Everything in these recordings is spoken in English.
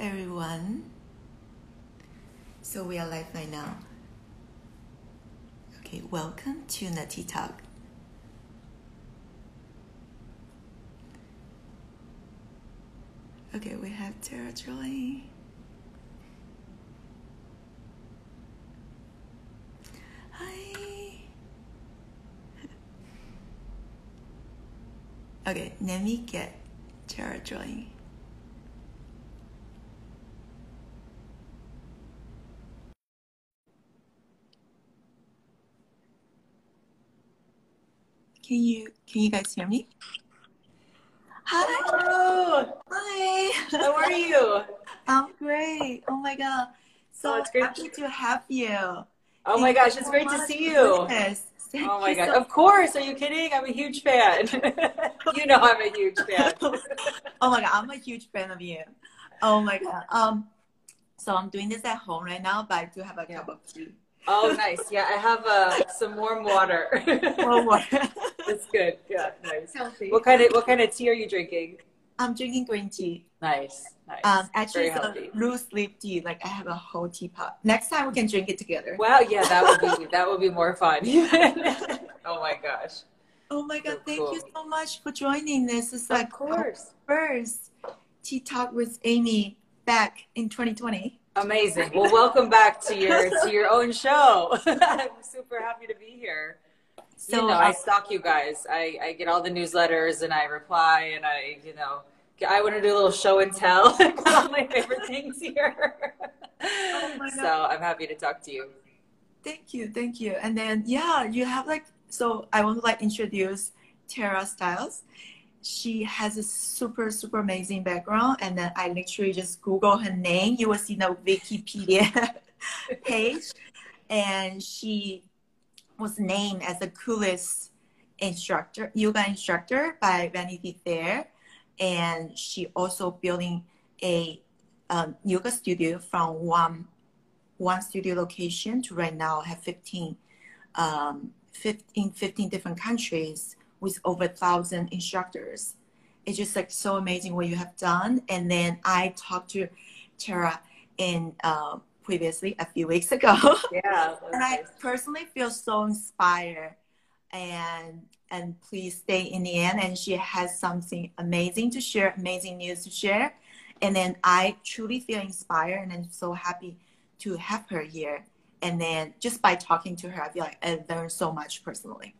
everyone. So we are live right now. Okay, welcome to Nutty Talk. Okay, we have Tara Joy. Hi. Okay, let me get Tara Joy. Can you can you guys hear me? Hi. Hello. Hi. How are you? I'm great. Oh my god. So Oh, it's great happy to have you. Oh my gosh, it's so great to see you. Thank Oh my god. so- Of course. Are you kidding? I'm a huge fan. you know I'm a huge fan. oh my god, I'm a huge fan of you. Oh my god. Um so I'm doing this at home right now, but I do have a Yeah. cup of tea. Oh, nice. Yeah, I have uh, some warm water. More water. That's good. Yeah, nice. Healthy. What kind of what kind of tea are you drinking? I'm drinking green tea. Nice. Nice. Um, actually, Very it's a loose leaf tea. Like I have a whole teapot. Next time we can drink it together. Wow, yeah, that would be that would be more fun. oh my gosh. Oh my god! So Thank you so much for joining. This is like Of course. first tea talk with Amy back in 2020. Amazing. Well, welcome back to your to your own show. I'm super happy to be here. So you know, I stalk you guys. I, I get all the newsletters and I reply and I, you know, I want to do a little show and tell. Got all my favorite things here. Oh so I'm happy to talk to you. thank you, thank you. And then yeah, you have like so. I want to like introduce Tara Stiles. She has a super super amazing background, and then I literally just Google her name. You will see the Wikipedia page, and she was named as the coolest instructor, yoga instructor by Vanity Fair, and she also building a um, yoga studio from one one studio location to right now have 15, um, 15, 15 different countries with over a thousand instructors. It's just like so amazing what you have done. And then I talked to Tara in uh, previously a few weeks ago. Yeah. and I personally feel so inspired and and please stay in the end and she has something amazing to share amazing news to share and then I truly feel inspired and I'm so happy to have her here and then just by talking to her I feel like I learned so much personally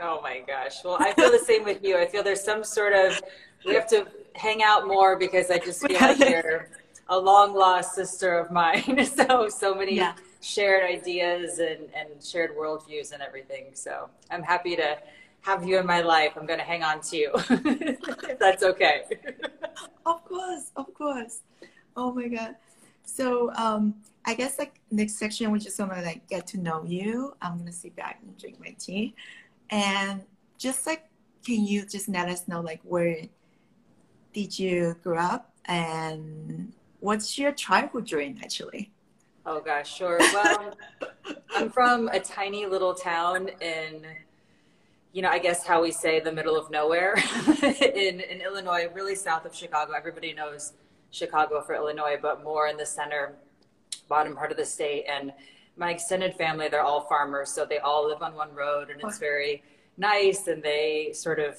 Oh my gosh. Well, I feel the same with you. I feel there's some sort of, we have to hang out more because I just feel like you're a long lost sister of mine. So, so many Yeah. shared ideas and, and shared worldviews and everything. So I'm happy to have you in my life. I'm going to hang on to you. if that's okay. of course of course oh my god so um I guess like next section we just gonna like get to know you I'm gonna sit back and drink my tea and just like can you just let us know like where did you grow up and what's your childhood dream actually Oh gosh, sure. Well, I'm from a tiny little town in, you know, I guess how we say the middle of nowhere in in Illinois, really south of Chicago. Everybody knows Chicago for Illinois, but more in the center, bottom part of the state. And my extended family, they're all farmers, so they all live on one road, and it's very nice. And they sort of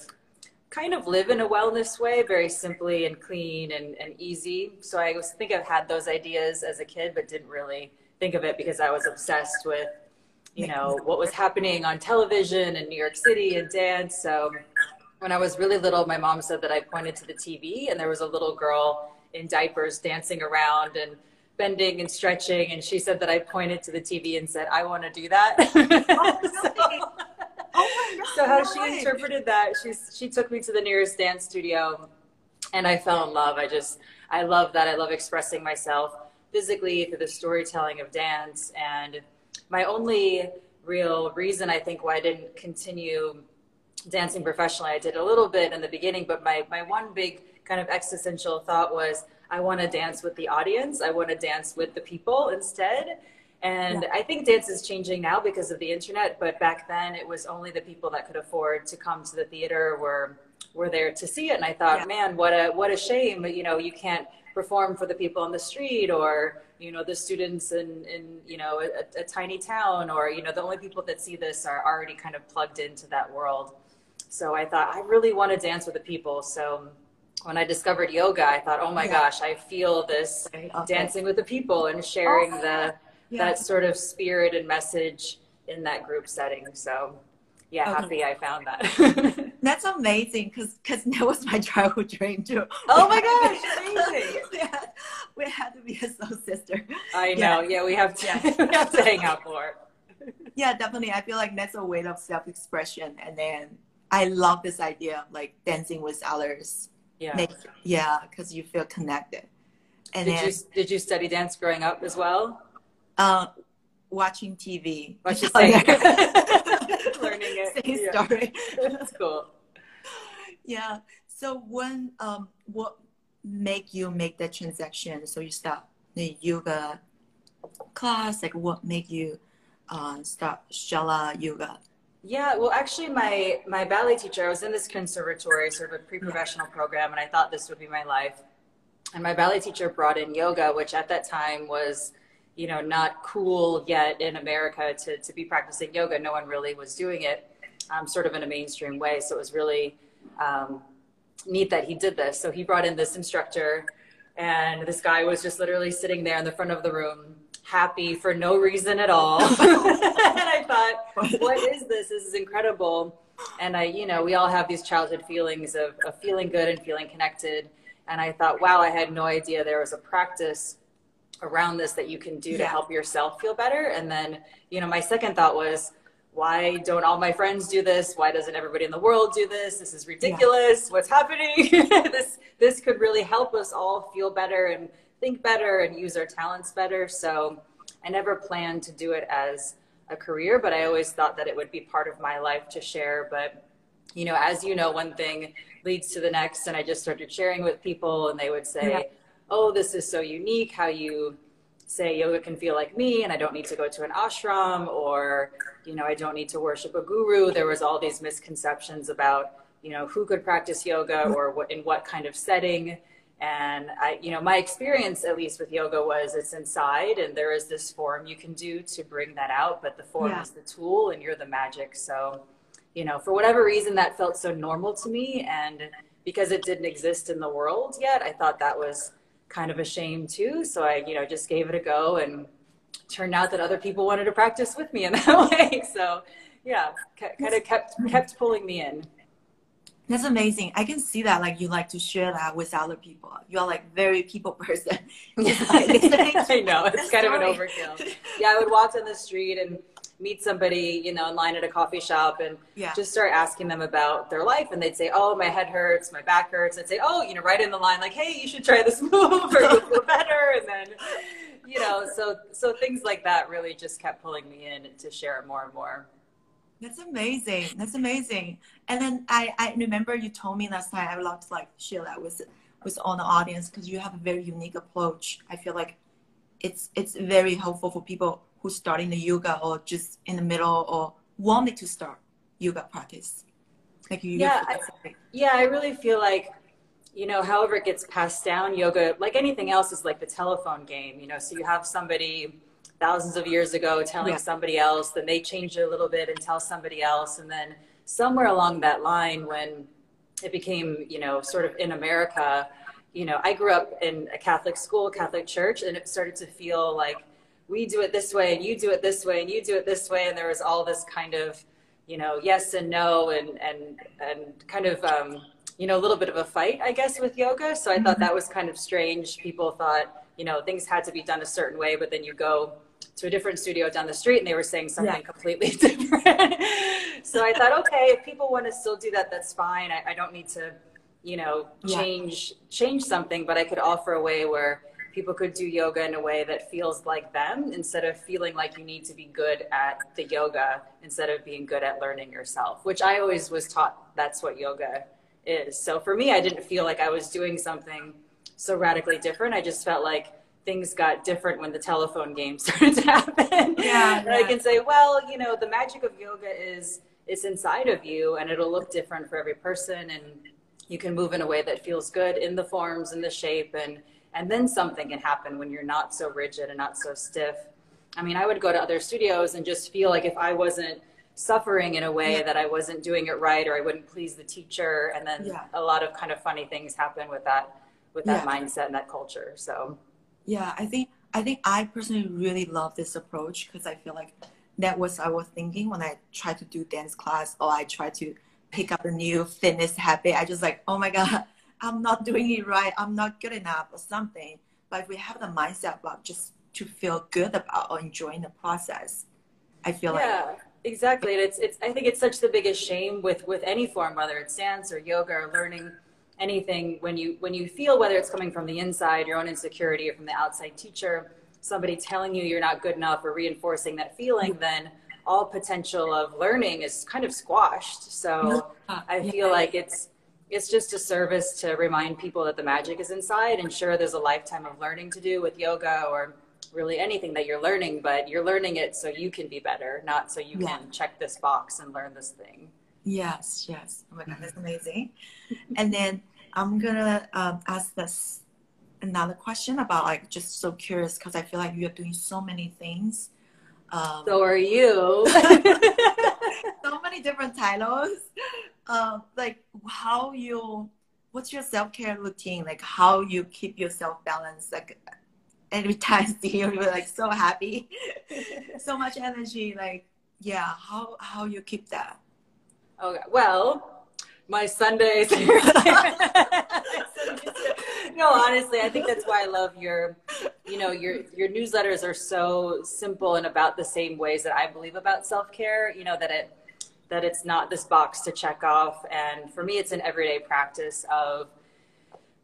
kind of live in a wellness way, very simply and clean and, and easy. So I was think I've had those ideas as a kid, but didn't really think of it because I was obsessed with, you know, what was happening on television in New York City and dance. So when I was really little, my mom said that I pointed to the TV and there was a little girl in diapers dancing around and bending and stretching. And she said that I pointed to the TV and said, I want to do that. Oh, so- oh my god so how she interpreted that she's she took me to the nearest dance studio and i fell in love i just i love that i love expressing myself physically through the storytelling of dance and my only real reason i think why i didn't continue dancing professionally i did a little bit in the beginning but my my one big kind of existential thought was i want to dance with the audience i want to dance with the people instead and I think dance is changing now because of the internet, but back then it was only the people that could afford to come to the theater were were there to see it. And I thought, Yeah. man, what a what a shame. You know, you can't perform for the people on the street or you know the students in in you know a, a tiny town or you know the only people that see this are already kind of plugged into that world. So I thought I really want to dance with the people. So when I discovered yoga, I thought, oh my Yeah. gosh, I feel this Okay. dancing with the people and sharing Oh, the Yeah. that sort of spirit and message in that group setting. So yeah, Okay. happy I found that. That's amazing because because that was my childhood dream too. Oh my gosh, amazing. we, had, we had to be a soul sister. I know. Yeah, we have to Yeah. we have to hang out more. Yeah, definitely. I feel like that's a way of self expression. And then I love this idea of like dancing with others. Yeah. Make, yeah, because you feel connected. And Did then you did you study dance growing up as well? uh, watching TV. What you say? Learning it. Same Yeah. story. That's cool. Yeah. So when um what make you make that transaction? So you start the yoga class, like what make you uh start Strala yoga? Yeah, well, actually, my my ballet teacher, I was in this conservatory, sort of a pre-professional program, and I thought this would be my life. And my ballet teacher brought in yoga, which at that time was, you know, not cool yet in America to to be practicing yoga. No one really was doing it, um, sort of in a mainstream way. So it was really um, neat that he did this. So he brought in this instructor, and this guy was just literally sitting there in the front of the room, happy for no reason at all. and I thought what is this? This is incredible. And I, you know, we all have these childhood feelings of, of feeling good and feeling connected. And I thought, wow, I had no idea there was a practice around this that you can do to help yourself feel better. And then, you know, my second thought was, why don't all my friends do this? Why doesn't everybody in the world do this? This is ridiculous. What's happening? this this could really help us all feel better and think better and use our talents better. So I never planned to do it as a career, but I always thought that it would be part of my life to share. But you know, as you know, one thing leads to the next, and I just started sharing with people, and they would say, Yeah. "Oh, this is so unique. How you say yoga can feel like me, and I don't need to go to an ashram, or you know, I don't need to worship a guru." There was all these misconceptions about you know who could practice yoga mm-hmm. or what in what kind of setting. And I, you know, my experience, at least with yoga, was it's inside, and there is this form you can do to bring that out. But the form Yeah. is the tool, and you're the magic. So, you know, for whatever reason, that felt so normal to me, and because it didn't exist in the world yet, I thought that was kind of a shame too. So I, you know, just gave it a go, and turned out that other people wanted to practice with me in that way. So, yeah, kind of kept kept pulling me in. That's amazing. I can see that like you like to share that with other people. You're like very people person. Just like listening to I know it's kind of an overkill. Yeah, I would walk down the street and meet somebody, you know, in line at a coffee shop and Yeah. just start asking them about their life. And they'd say, Oh, my head hurts, my back hurts. I'd say, Oh, you know, right in the line, like, Hey, you should try this move or you'll feel better. And then, you know, so, so things like that really just kept pulling me in to share more and more. That's amazing. That's amazing. And then I, I remember you told me last time I would love to like share that with with all the audience because you have a very unique approach. I feel like it's it's very helpful for people who starting the yoga or just in the middle or wanting to start yoga practice. Like you Yeah, you- Yeah, I really feel like, you know, however it gets passed down, yoga, like anything else, is like the telephone game, you know. So you have somebody thousands of years ago telling Yeah. somebody else, then they change it a little bit and tell somebody else. And then somewhere along that line, when it became, you know, sort of in America, you know, I grew up in a Catholic school, Catholic church, and it started to feel like we do it this way and you do it this way and you do it this way. And there was all this kind of, you know, yes and no and, and, and kind of, um, you know, a little bit of a fight, I guess, with yoga. So I thought that was kind of strange. People thought, you know, things had to be done a certain way, but then you go to a different studio down the street and they were saying something Yeah. completely different. so I thought, okay, if people want to still do that, that's fine. I, I don't need to, you know, Yeah. change change something, but I could offer a way where people could do yoga in a way that feels like them instead of feeling like you need to be good at the yoga instead of being good at learning yourself, which I always was taught that's what yoga is. So for me, I didn't feel like I was doing something so radically different. I just felt like things got different when the telephone game started to happen. Yeah, and I can say, well, you know, the magic of yoga is it's inside of you and it'll look different for every person and you can move in a way that feels good in the forms and the shape and and then something can happen when you're not so rigid and not so stiff i mean i would go to other studios and just feel like if i wasn't suffering in a way yeah. that i wasn't doing it right or i wouldn't please the teacher and then yeah. a lot of kind of funny things happen with that with that yeah. mindset and that culture so yeah i think i think i personally really love this approach because i feel like that was i was thinking when i tried to do dance class or i tried to pick up a new fitness habit, I just like, oh my God, I'm not doing it right. I'm not good enough or something. But if we have the mindset about just to feel good about or enjoying the process, I feel like yeah, like. exactly. And it's, it's, I think it's such the biggest shame with, with any form, whether it's dance or yoga or learning anything when you, when you feel whether it's coming from the inside, your own insecurity or from the outside teacher, somebody telling you you're not good enough or reinforcing that feeling, then all potential of learning is kind of squashed. So I feel like it's it's just a service to remind people that the magic is inside and sure there's a lifetime of learning to do with yoga or really anything that you're learning, but you're learning it so you can be better, not so you yeah. can check this box and learn this thing. Yes, yes. Oh my god, that's amazing. and then I'm gonna um, ask this another question about like just so curious because I feel like you're doing so many things um, so are you. so many different titles. Um, like how you, what's your self care routine? Like how you keep yourself balanced? Like every time I see you, you're like so happy, so much energy. Like yeah, how how you keep that? Okay, well, my Sundays. no, honestly, I think that's why I love your, you know, your your newsletters are so simple and about the same ways that I believe about self care. You know that it that it's not this box to check off, and for me, it's an everyday practice of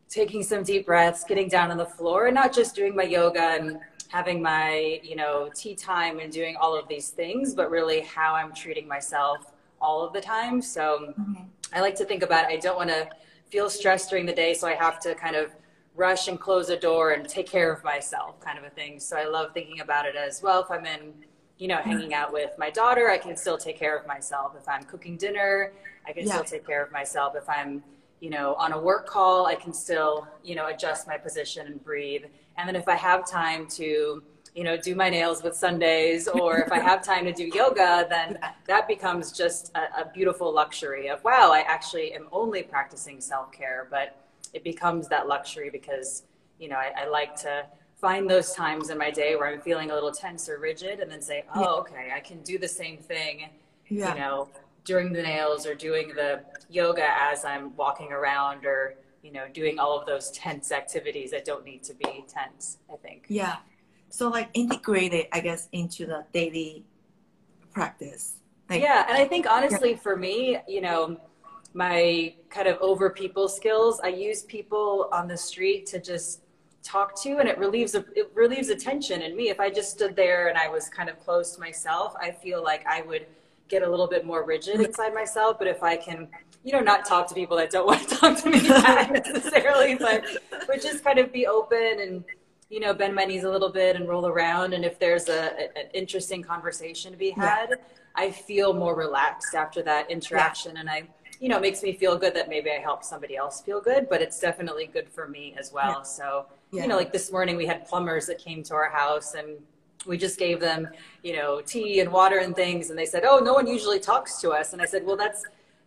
taking some deep breaths, getting down on the floor, and not just doing my yoga and having my you know tea time and doing all of these things, but really how I'm treating myself all of the time. So mm-hmm. I like to think about it. I don't want to feel stressed during the day, so I have to kind of rush and close a door and take care of myself, kind of a thing. So I love thinking about it as well. If I'm in, you know, hanging out with my daughter, I can still take care of myself. If I'm cooking dinner, I can yeah. still take care of myself. If I'm, you know, on a work call, I can still, you know, adjust my position and breathe. And then if I have time to, you know, do my nails with Sundays, or if I have time to do yoga, then that becomes just a, a beautiful luxury of, wow, I actually am only practicing self care, but it becomes that luxury because, you know, I, I, like to find those times in my day where I'm feeling a little tense or rigid and then say, oh, okay, I can do the same thing, yeah. you know, during the nails or doing the yoga as I'm walking around or, you know, doing all of those tense activities that don't need to be tense, I think. Yeah so like integrate it i guess into the daily practice. Like, yeah and i think honestly yeah. for me you know my kind of over people skills i use people on the street to just talk to and it relieves it relieves attention in me. If i just stood there and i was kind of close to myself i feel like i would get a little bit more rigid inside myself. But if i can you know not talk to people that don't want to talk to me necessarily but but just kind of be open and you know, bend my knees a little bit and roll around. And if there's a, a an interesting conversation to be had, yeah. I feel more relaxed after that interaction. Yeah. And I, you know, it makes me feel good that maybe I help somebody else feel good, but it's definitely good for me as well. Yeah. So, you know, like this morning we had plumbers that came to our house and we just gave them, you know, tea and water and things. And they said, Oh, no one usually talks to us. And I said, Well, that's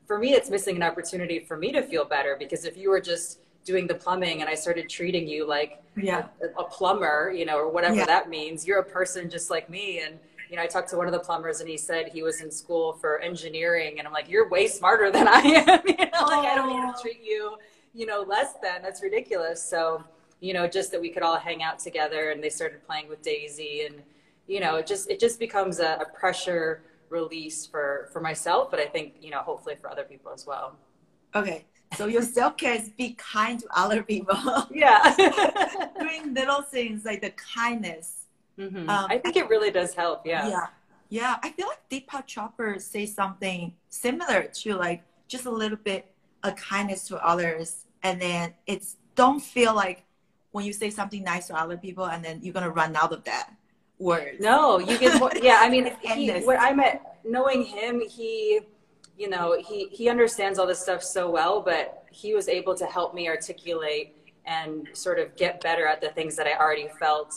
for me, it's missing an opportunity for me to feel better because if you were just doing the plumbing and I started treating you like yeah. a, a plumber, you know, or whatever yeah. that means. You're a person just like me. And, you know, I talked to one of the plumbers and he said he was in school for engineering. And I'm like, you're way smarter than I am. you know, like I don't need to treat you, you know, less than. That's ridiculous. So, you know, just that we could all hang out together and they started playing with Daisy and, you know, it just, it just becomes a, a pressure release for, for myself, but I think, you know, hopefully for other people as well. Okay. So your self care is be kind to other people. Yeah. Doing little things like the kindness. Mm-hmm. Um, I think it really does help. Yeah. Yeah. Yeah. I feel like Deepak Chopra say something similar to like just a little bit of kindness to others. And then it's don't feel like when you say something nice to other people and then you're going to run out of that word. No, you get more. yeah. I mean, he, what I met knowing him, he, you know, he he understands all this stuff so well, but he was able to help me articulate and sort of get better at the things that I already felt,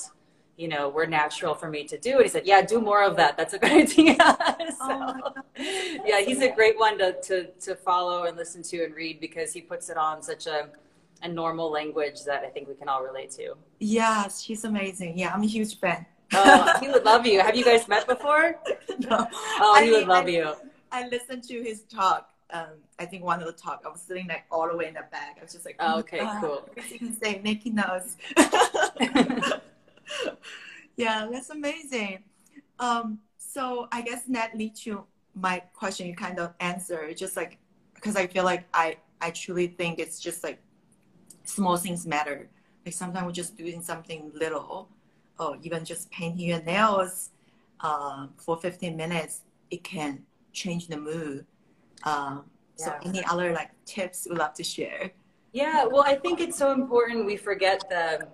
you know, were natural for me to do. And he said, "Yeah, do more of that. That's a good idea." so, oh yeah, he's a great one to, to to follow and listen to and read because he puts it on such a a normal language that I think we can all relate to. Yes, he's amazing. Yeah, I'm a huge fan. oh, he would love you. Have you guys met before? No. Oh, he I would love I, you. I listened to his talk. Um, I think one of the talk, I was sitting like all the way in the back. I was just like, oh, okay, oh, cool. You can say knows. yeah, that's amazing. Um, so I guess that leads to my question. You kind of answer just like because I feel like I I truly think it's just like small things matter. Like sometimes we're just doing something little, or even just painting your nails uh, for 15 minutes. It can change the mood. Um, yeah. So, any other like tips we'd love to share? Yeah, well, I think it's so important. We forget the,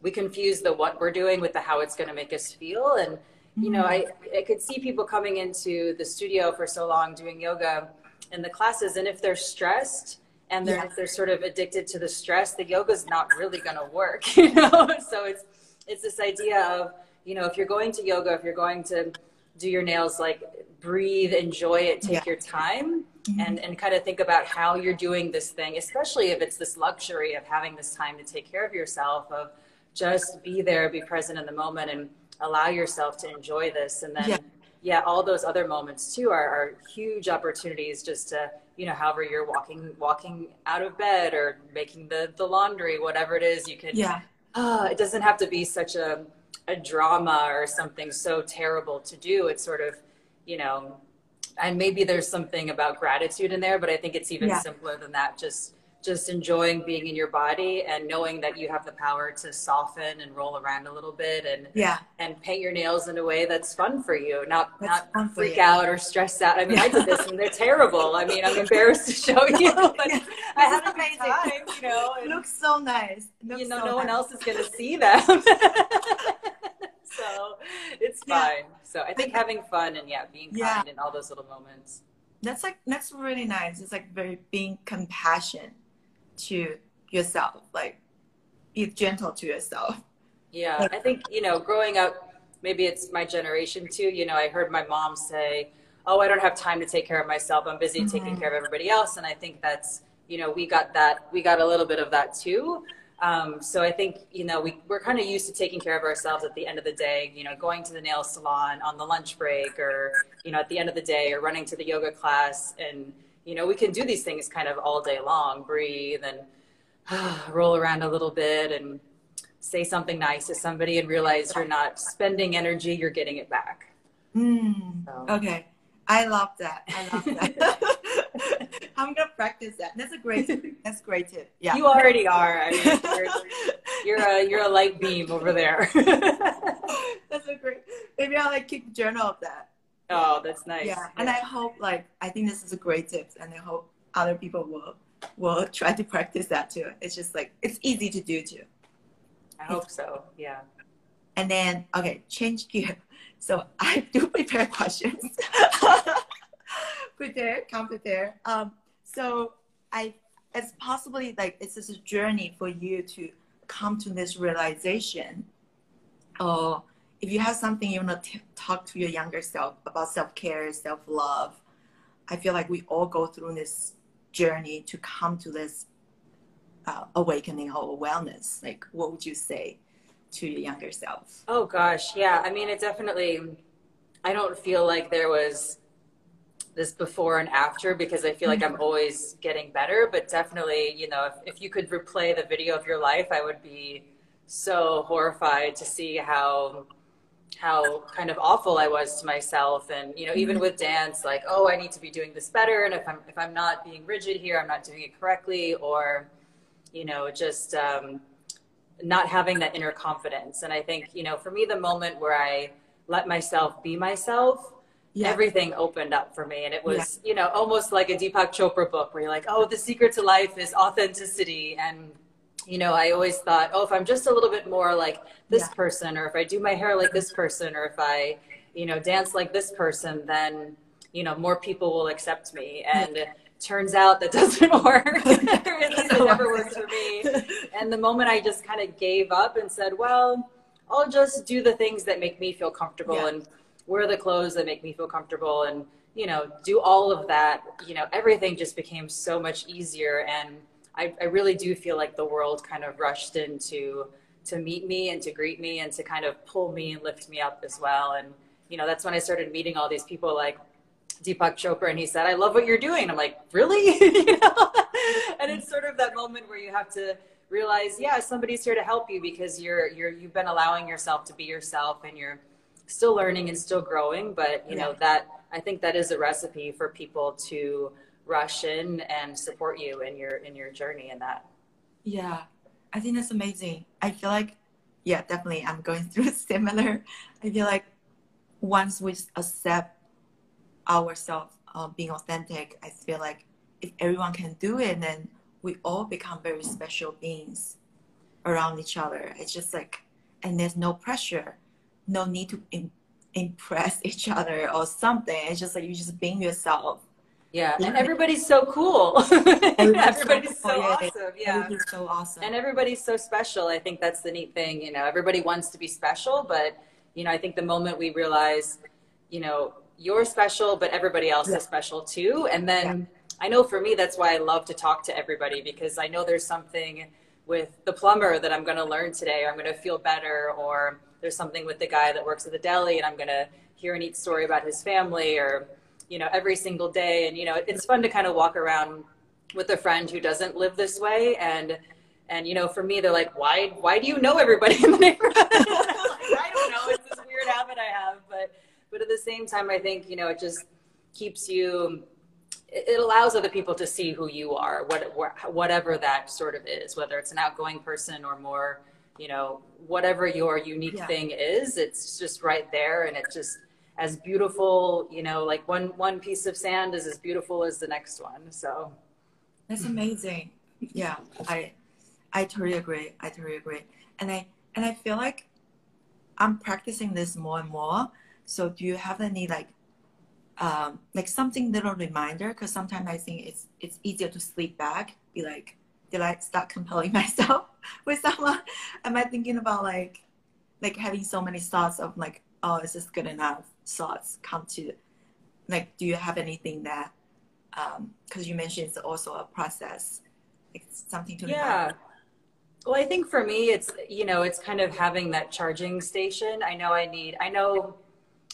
we confuse the what we're doing with the how it's going to make us feel. And, you know, mm-hmm. I, I could see people coming into the studio for so long doing yoga in the classes. And if they're stressed and they're, yeah. if they're sort of addicted to the stress, the yoga's not really going to work, you know? so it's, it's this idea of, you know, if you're going to yoga, if you're going to do your nails, like breathe, enjoy it, take yeah. your time, mm-hmm. and and kind of think about how you're doing this thing, especially if it's this luxury of having this time to take care of yourself, of just be there, be present in the moment, and allow yourself to enjoy this, and then. Yeah. yeah all those other moments too are, are huge opportunities just to you know however you're walking walking out of bed or making the the laundry whatever it is you can yeah uh, it doesn't have to be such a a drama or something so terrible to do. It's sort of, you know, and maybe there's something about gratitude in there, but I think it's even yeah. simpler than that. Just just enjoying being in your body and knowing that you have the power to soften and roll around a little bit and yeah and paint your nails in a way that's fun for you not that's not freak out or stress out i mean i did this and they're terrible i mean i'm embarrassed to show you but yeah, i had a amazing. time you know it looks so nice looks you know so no nice. one else is going to see them so it's fine. Yeah. so i think having fun and yeah being kind in all those little moments. That's like that's really nice it's like very being compassionate to yourself like be gentle to yourself. Yeah like, i think you know growing up maybe it's my generation too you know i heard my mom say oh i don't have time to take care of myself. I'm busy mm-hmm. taking care of everybody else. And i think that's you know we got that we got a little bit of that too um, so I think you know we we're kind of used to taking care of ourselves at the end of the day. You know, going to the nail salon on the lunch break, or you know at the end of the day, or running to the yoga class, and you know, we can do these things kind of all day long, breathe and roll around a little bit and say something nice to somebody and realize you're not spending energy, you're getting it back. Mm, so. Okay. I love that. I love that. I'm gonna practice that. That's a great. Tip. That's a great tip. Yeah. You already are. I mean, you're, you're a you're a light beam over there. that's a great. Maybe I'll like keep a journal of that. Oh, that's nice. Yeah. yeah. And I hope like I think this is a great tip and I hope other people will will try to practice that too. It's just like it's easy to do too. I hope so. Yeah. And then okay, change gear. So I do prepare questions. prepare, come prepare. Um, so I it's possibly like it's just a journey for you to come to this realization. Oh, if you have something you want to talk to your younger self about self-care self-love i feel like we all go through this journey to come to this uh, awakening or awareness like what would you say to your younger self? Oh gosh. Yeah. I mean it definitely i don't feel like there was this before and after because i feel like i'm mm-hmm. always getting better but definitely you know if, if you could replay the video of your life i would be so horrified to see how how kind of awful I was to myself. And, you know, even mm-hmm. with dance, like, oh, I need to be doing this better. And if I'm, if I'm not being rigid here, I'm not doing it correctly or, you know, just, um, not having that inner confidence. And I think, you know, for me, the moment where I let myself be myself, yeah. everything opened up for me. And it was, yeah. you know, almost like a Deepak Chopra book where you're like, oh, the secret to life is authenticity and you know, I always thought, oh, if I'm just a little bit more like this yeah. person, or if I do my hair like this person, or if I, you know, dance like this person, then, you know, more people will accept me. And turns out that doesn't work. or at least it never works for me. And the moment I just kind of gave up and said, well, I'll just do the things that make me feel comfortable yeah. and wear the clothes that make me feel comfortable and you know do all of that you know everything just became so much easier. And I, I really do feel like the world kind of rushed in to to meet me and to greet me and to kind of pull me and lift me up as well. And you know that's when i started meeting all these people like deepak chopra and he said i love what you're doing. I'm like really? You know? and it's sort of that moment where you have to realize yeah somebody's here to help you because you're you're you've been allowing yourself to be yourself and you're still learning and still growing but you yeah. know that i think that is a recipe for people to rush in and support you in your in your journey in that. Yeah. I think that's amazing. I feel like yeah definitely i'm going through a similar i feel like once we accept ourselves uh, being authentic i feel like if everyone can do it then we all become very special beings around each other. It's just like and there's no pressure no need to in, impress each other or something. It's just like you're just being yourself. Yeah, and everybody's so cool. Oh, everybody's, so, so awesome. Yeah, everybody's so awesome. And everybody's so special. I think that's the neat thing. You know, everybody wants to be special, but you know, I think the moment we realize, you know, you're special, but everybody else yeah. is special too. And then yeah. I know for me, that's why I love to talk to everybody because I know there's something with the plumber that I'm going to learn today, or I'm going to feel better, or there's something with the guy that works at the deli and I'm going to hear a neat story about his family or, you know, every single day. And, you know, it's fun to kind of walk around with a friend who doesn't live this way. And, and, you know, for me, they're like, why, why do you know everybody in the neighborhood? like, I don't know. It's this weird habit I have. But, but at the same time, I think, you know, it just keeps you, it allows other people to see who you are, what, whatever that sort of is, whether it's an outgoing person or more, you know, whatever your unique yeah. thing is, it's just right there and it's just as beautiful, you know, like one one piece of sand is as beautiful as the next one. So that's amazing. Yeah, I I totally agree. I totally agree. And I and I feel like I'm practicing this more and more. So do you have any like um, like something little reminder? Because sometimes I think it's it's easier to sleep back, be like, did I start compelling myself with someone? Am I thinking about like like having so many thoughts of like, oh, is this good enough? Thoughts come to like, do you have anything that um because you mentioned it's also a process. It's something to yeah. Well, I think for me, it's you know, it's kind of having that charging station. I know I need. I know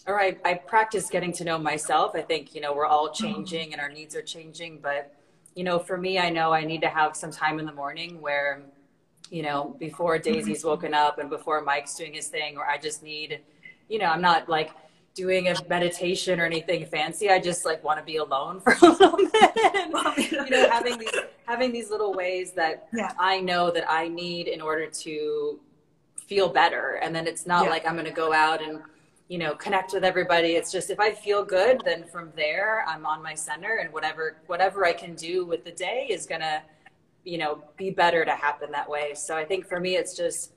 or I, I practice getting to know myself. I think, you know, we're all mm-hmm. changing and our needs are changing, but you know, for me, I know I need to have some time in the morning where, you know, before Daisy's woken up and before Mike's doing his thing, or I just need, you know, I'm not like doing a meditation or anything fancy. I just like want to be alone for a little bit. and, you know, having these having these little ways that yeah. I know that I need in order to feel better. And then it's not yeah. like I'm going to go out and you know connect with everybody. It's just if i feel good then from there i'm on my center and whatever whatever i can do with the day is gonna you know be better to happen that way. So i think for me it's just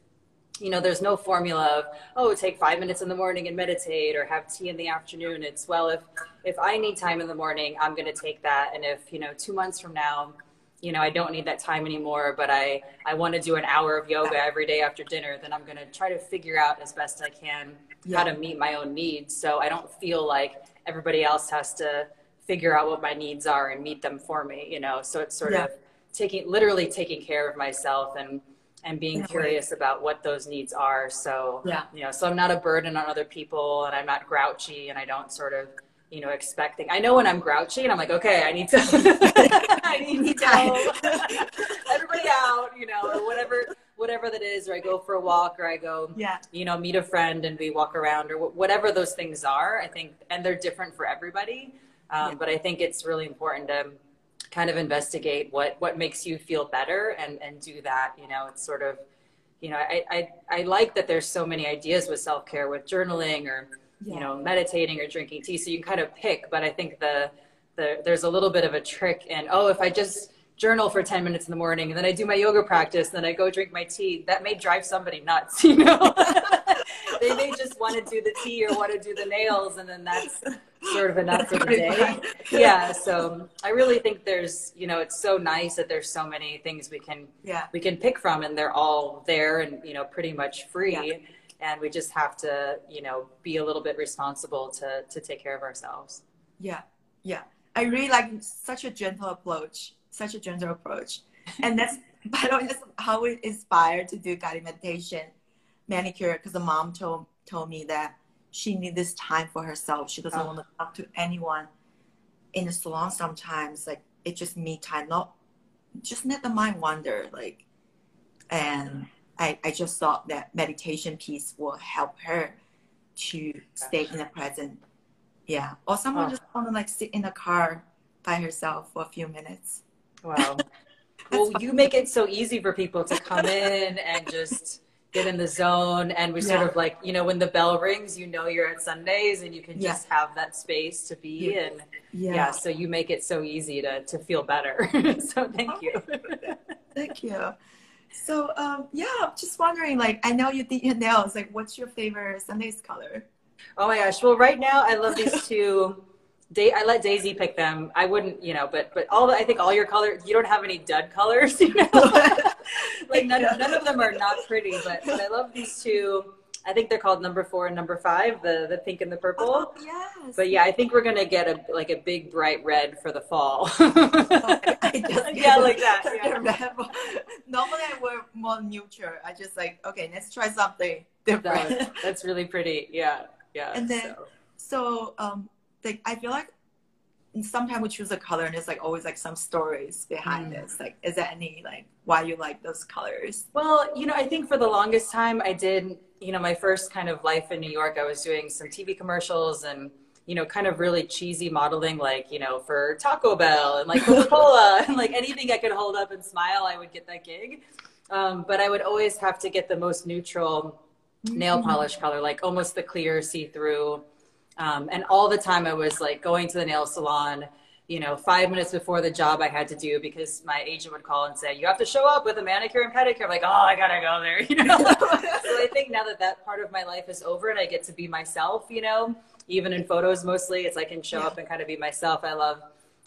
you know there's no formula of oh take five minutes in the morning and meditate or have tea in the afternoon. It's well if if i need time in the morning i'm to take that. And if you know two months from now you know i don't need that time anymore but i i want to do an hour of yoga every day after dinner then i'm going to try to figure out as best i can yeah. how to meet my own needs. So I don't feel like everybody else has to figure out what my needs are and meet them for me, you know? So it's sort yeah. of taking, literally taking care of myself and, and being curious about what those needs are. So, yeah. you know, so I'm not a burden on other people and I'm not grouchy and I don't sort of, you know, expecting. I know when I'm grouchy and I'm like, okay, I need to, I need to everybody out, you know, or whatever, whatever that is, or I go for a walk, or I go, yeah. you know, meet a friend and we walk around, or whatever those things are. I think, and they're different for everybody. Um, yeah. But I think it's really important to kind of investigate what what makes you feel better and and do that. You know, it's sort of, you know, I I, I like that there's so many ideas with self care, with journaling or yeah. you know meditating or drinking tea. So you can kind of pick. But I think the the there's a little bit of a trick in oh if I just journal for 10 minutes in the morning and then I do my yoga practice and then I go drink my tea, that may drive somebody nuts, you know? they may just want to do the tea or want to do the nails, and then that's sort of enough for the day. Yeah. So I really think there's, you know, it's so nice that there's so many things we can yeah we can pick from, and they're all there and you know pretty much free. Yeah. And we just have to, you know, be a little bit responsible to to take care of ourselves. Yeah, yeah. I really like such a gentle approach, such a gentle approach. And that's, by the way, that's how we inspired to do guided meditation manicure because the mom told, told me that she needs this time for herself. She doesn't Oh. want to talk to anyone in the salon sometimes. Like, it's just me time, not just let the mind wander. Like, and I, I just thought that meditation piece will help her to stay in the present. Yeah. Or someone Oh. just want to like sit in the car by herself for a few minutes. Wow. well, you make it so easy for people to come in and just get in the zone. And we sort of like, you know, when the bell rings, you know you're at Sundays and you can Yeah. just have that space to be Yeah. in. Yeah. so you make it so easy to, to feel better. so thank oh, you. Thank you. So um yeah, I'm just wondering, like I know you did your nails. Like what's your favorite Sundays color? Oh my gosh. Well, right now I love these two. Da- I let Daisy pick them. I wouldn't, you know, but but all the, I think all your colors. You don't have any dud colors, you know. like none, none of them are not pretty, but, but I love these two. I think they're called number four and number five, the the pink and the purple. Oh, yes. But yeah, I think we're gonna get a like a big bright red for the fall. Just yeah, like that. Yeah. Normally I wear more neutral. I just like okay, let's try something different. That- that's really pretty. Yeah, yeah. And then- so. so um like I feel like sometimes we choose a color and it's like always like some stories behind Mm. this. Like is there any like why you like those colors? Well, you know, I think for the longest time I did, you know, my first kind of life in New York, I was doing some TV commercials and, you know, kind of really cheesy modeling, like, you know, for Taco Bell and like Coca Cola and like anything I could hold up and smile, I would get that gig. Um, but I would always have to get the most neutral nail Mm-hmm. polish color, like almost the clear see through. Um, and all the time I was like going to the nail salon, you know, five minutes before the job I had to do because my agent would call and say, you have to show up with a manicure and pedicure. I'm like, oh, I gotta go there, you know? so I think now that that part of my life is over and I get to be myself, you know, even in photos mostly, it's I can show up and kind of be myself. I love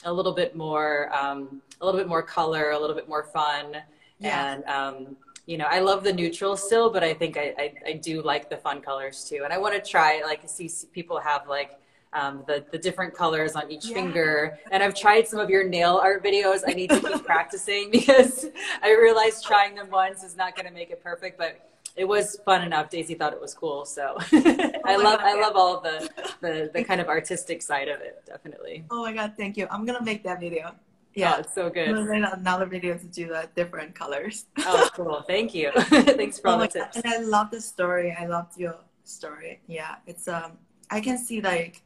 a little bit more, um, a little bit more color, a little bit more fun. Yeah. And, um, you know, I love the neutral still, but I think I, I, I do like the fun colors too. And I want to try, like, see people have like um, the, the different colors on each Yeah. finger. And I've tried some of your nail art videos. I need to keep practicing because I realized trying them once is not going to make it perfect, but it was fun enough. Daisy thought it was cool. So I love, God, I yeah. love all the, the, the kind of artistic side of it. Definitely. Oh my god, thank you. I'm gonna make that video. Yeah, Yeah. it's so good. another video to do the different colors. Oh, cool. Thank you. Thanks for Oh all the God. And I love the story. I loved your story. Yeah, it's um. I can see like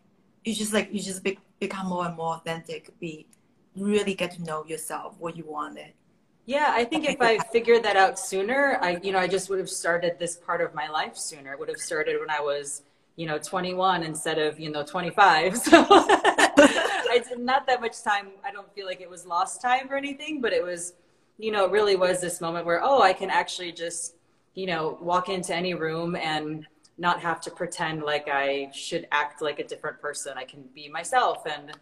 you just like you just be, become more and more authentic. Be really get to know yourself, what you wanted. Yeah, I think if I figured that out sooner, I you know I just would have started this part of my life sooner. It would have started when I was you know 21 instead of you know 25. So I did not that much time. I don't feel like it was lost time or anything, but it was you know it really was this moment where oh I can actually just you know walk into any room and not have to pretend like I should act like a different person. I can be myself and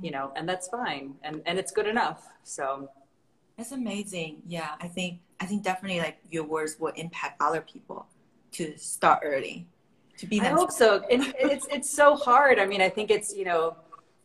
you know and that's fine and and it's good enough. So That's amazing. Yeah, I think I think definitely like your words will impact other people to start early, to be that I hope so. And it's it's so hard. I mean, I think it's you know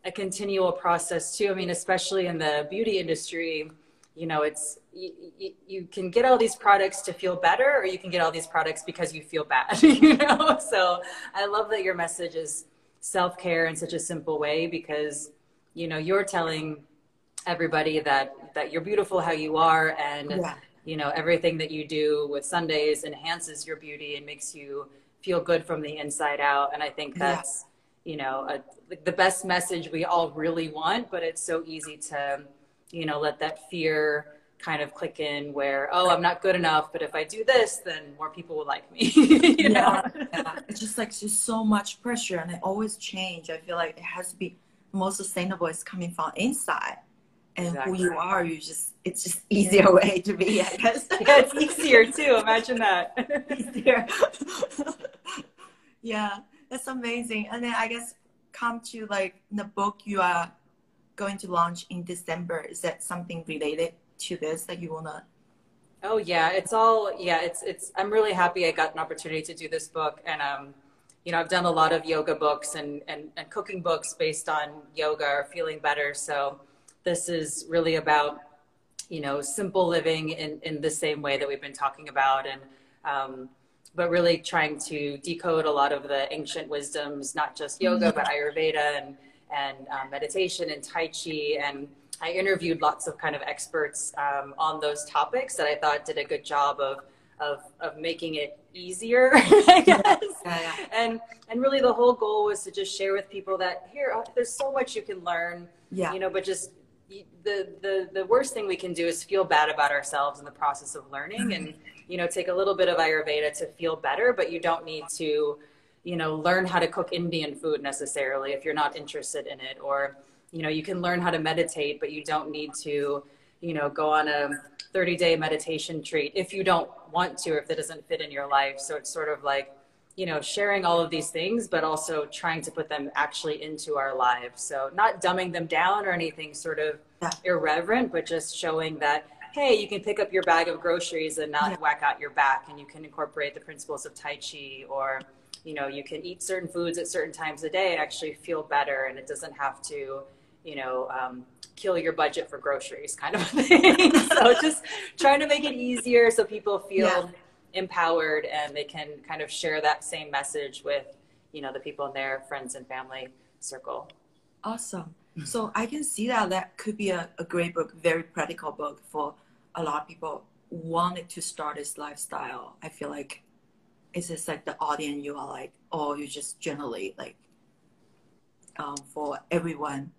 a continual process too. I mean, especially in the beauty industry, you know, it's you, you, you can get all these products to feel better, or you can get all these products because you feel bad. You know, so I love that your message is self care in such a simple way because you know you're telling everybody that that you're beautiful how you are and Yeah. you know everything that you do with sundays enhances your beauty and makes you feel good from the inside out and i think Yeah. that's you know a, the best message we all really want but it's so easy to you know let that fear kind of click in where oh i'm not good enough but if i do this then more people will like me you know yeah, yeah. It's just like just so much pressure and it always change. I feel like it has to be most sustainable is coming from inside. And Exactly. who you are, you just it's just easier way to be, I guess. yeah it's easier too imagine that easier. yeah, that's amazing. And then I guess come to like the book you are going to launch in December. Is that something related to this that you wanna? Oh yeah, it's all yeah. It's it's. I'm really happy I got an opportunity to do this book, and um, you know, I've done a lot of yoga books and and, and cooking books based on yoga or feeling better. So this is really about you know simple living in in the same way that we've been talking about, and um, but really trying to decode a lot of the ancient wisdoms, not just yoga, but Ayurveda and and um, meditation and Tai Chi. And I interviewed lots of kind of experts um, on those topics that I thought did a good job of of of making it easier, I guess. Yeah, yeah. And and really the whole goal was to just share with people that here oh, there's so much you can learn. Yeah. You know, but just the the the worst thing we can do is feel bad about ourselves in the process of learning and you know take a little bit of ayurveda to feel better but you don't need to you know learn how to cook indian food necessarily if you're not interested in it or you know you can learn how to meditate but you don't need to you know go on a 30 day meditation treat if you don't want to or if that doesn't fit in your life so it's sort of like you know sharing all of these things but also trying to put them actually into our lives so not dumbing them down or anything sort of yeah. irreverent but just showing that hey you can pick up your bag of groceries and not yeah. whack out your back and you can incorporate the principles of tai chi or you know you can eat certain foods at certain times of day and actually feel better and it doesn't have to you know um, kill your budget for groceries kind of thing. So just trying to make it easier so people feel yeah. empowered and they can kind of share that same message with you know the people in their friends and family circle. Awesome. So i can see that that could be a, a great book very practical book for a lot of people wanted to start this lifestyle. I feel like it's just like the audience you are like oh you just generally like um, for everyone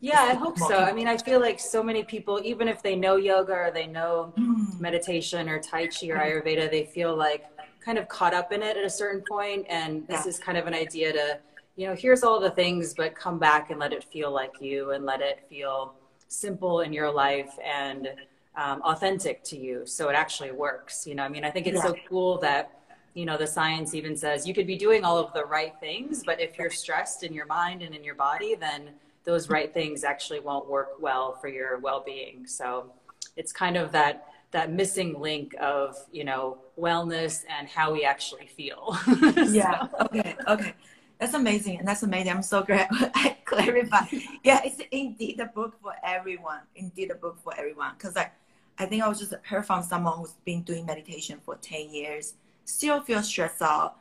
yeah i hope so i mean i feel like so many people even if they know yoga or they know mm. meditation or tai chi or ayurveda they feel like kind of caught up in it at a certain point and this yeah. is kind of an idea to you know here's all the things but come back and let it feel like you and let it feel simple in your life and um, authentic to you so it actually works you know i mean i think it's yeah. so cool that you know the science even says you could be doing all of the right things but if you're stressed in your mind and in your body then those right things actually won't work well for your well-being. So it's kind of that that missing link of you know wellness and how we actually feel. So. yeah okay okay. That's amazing and that's amazing. I'm so glad i clarified. Yeah it's indeed a book for everyone indeed a book for everyone because i i think i was just heard from someone who's been doing meditation for 10 years still feel stressed out,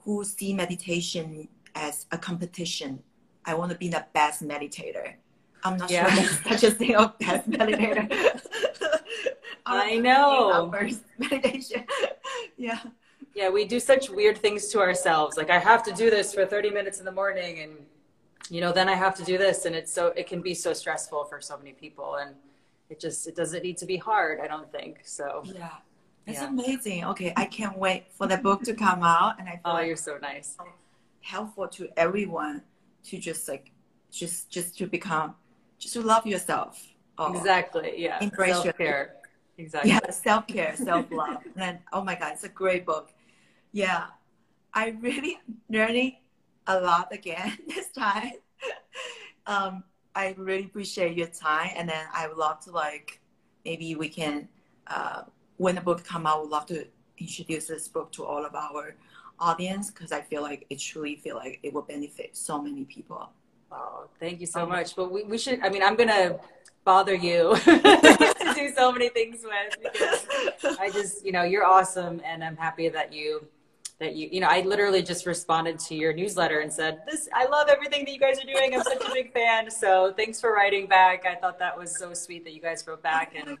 who see meditation as a competition. I want to be the best meditator. I'm not yeah. sure there's such a thing of best meditator. I know. First meditation. yeah. Yeah, we do such weird things to ourselves. Like I have to do this for 30 minutes in the morning and you know, then I have to do this and it's so it can be so stressful for so many people and it just it doesn't need to be hard, I don't think. So Yeah. It's yeah. amazing. Okay, I can't wait for the book to come out, and I feel oh, like you're so nice. Helpful to everyone to just like, just just to become, just to love yourself. Oh, exactly. Yeah. Embrace self care. Exactly. Yeah, self care, self love, and oh my god, it's a great book. Yeah, I really learning a lot again this time. um, I really appreciate your time, and then I would love to like maybe we can. Uh, when the book come out, we'd love to introduce this book to all of our audience because I feel like it truly feel like it will benefit so many people. Oh, thank you so um, much. But we, we should, I mean, I'm going to bother you to do so many things with because I just, you know, you're awesome. And I'm happy that you, that you, you know, I literally just responded to your newsletter and said, this, I love everything that you guys are doing. I'm such a big fan. So thanks for writing back. I thought that was so sweet that you guys wrote back and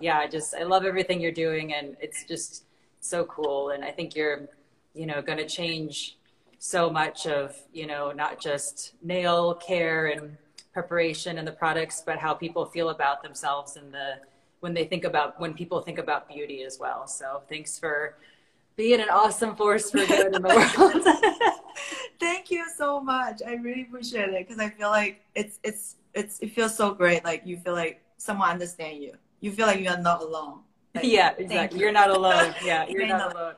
yeah, I just I love everything you're doing, and it's just so cool. And I think you're, you know, going to change so much of you know not just nail care and preparation and the products, but how people feel about themselves and the when they think about when people think about beauty as well. So thanks for being an awesome force for good in the world. Thank you so much. I really appreciate it because I feel like it's it's it's it feels so great. Like you feel like someone understand you you feel like you are not alone. Like, yeah, exactly. You. are not alone. Yeah, you're, you're not, not alone.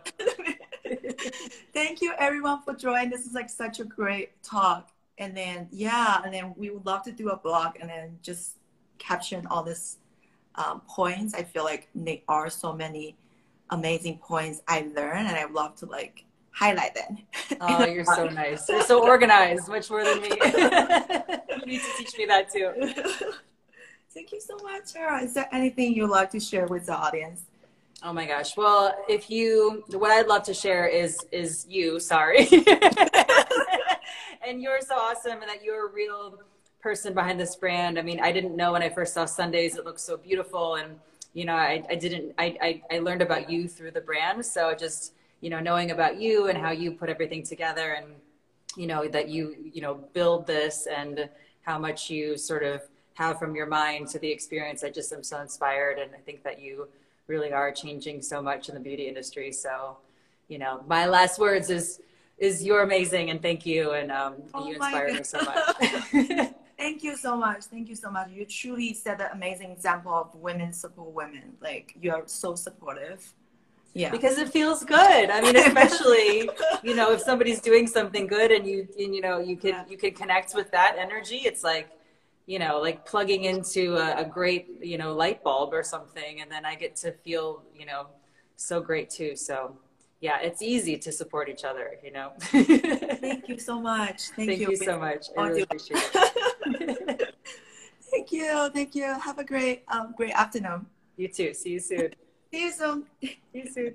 Thank you everyone for joining. This is like such a great talk. And then yeah, and then we would love to do a blog and then just caption all this um, points. I feel like there are so many amazing points I learned, and I love to like highlight them. Oh, you're so nice. You're so organized, much more than me. you need to teach me that too. Thank you so much, Tara. Is there anything you'd like to share with the audience? Oh my gosh. Well, if you, what I'd love to share is, is you, sorry. and you're so awesome and that you're a real person behind this brand. I mean, I didn't know when I first saw Sundays, it looked so beautiful. And, you know, I, I didn't, I, I, I learned about you through the brand. So just, you know, knowing about you and how you put everything together and, you know, that you, you know, build this and how much you sort of have from your mind to the experience. I just am so inspired. And I think that you, really are changing so much in the beauty industry. So, you know, my last words is is you're amazing and thank you and um, oh you inspire me so much. thank you so much. Thank you so much. You truly set an amazing example of women support women. Like you are so supportive. Yeah. Because it feels good. I mean, especially, you know, if somebody's doing something good and you, and, you know, you can, yeah. you can connect with that energy. It's like, you know, like plugging into a, a, great, you know, light bulb or something. And then I get to feel, you know, so great too. So yeah, it's easy to support each other, you know. Thank you so much. Thank, Thank you. you so much. I really appreciate it. Thank you. Thank you. Have a great, um, great afternoon. You too. See you soon. See you soon. See you soon.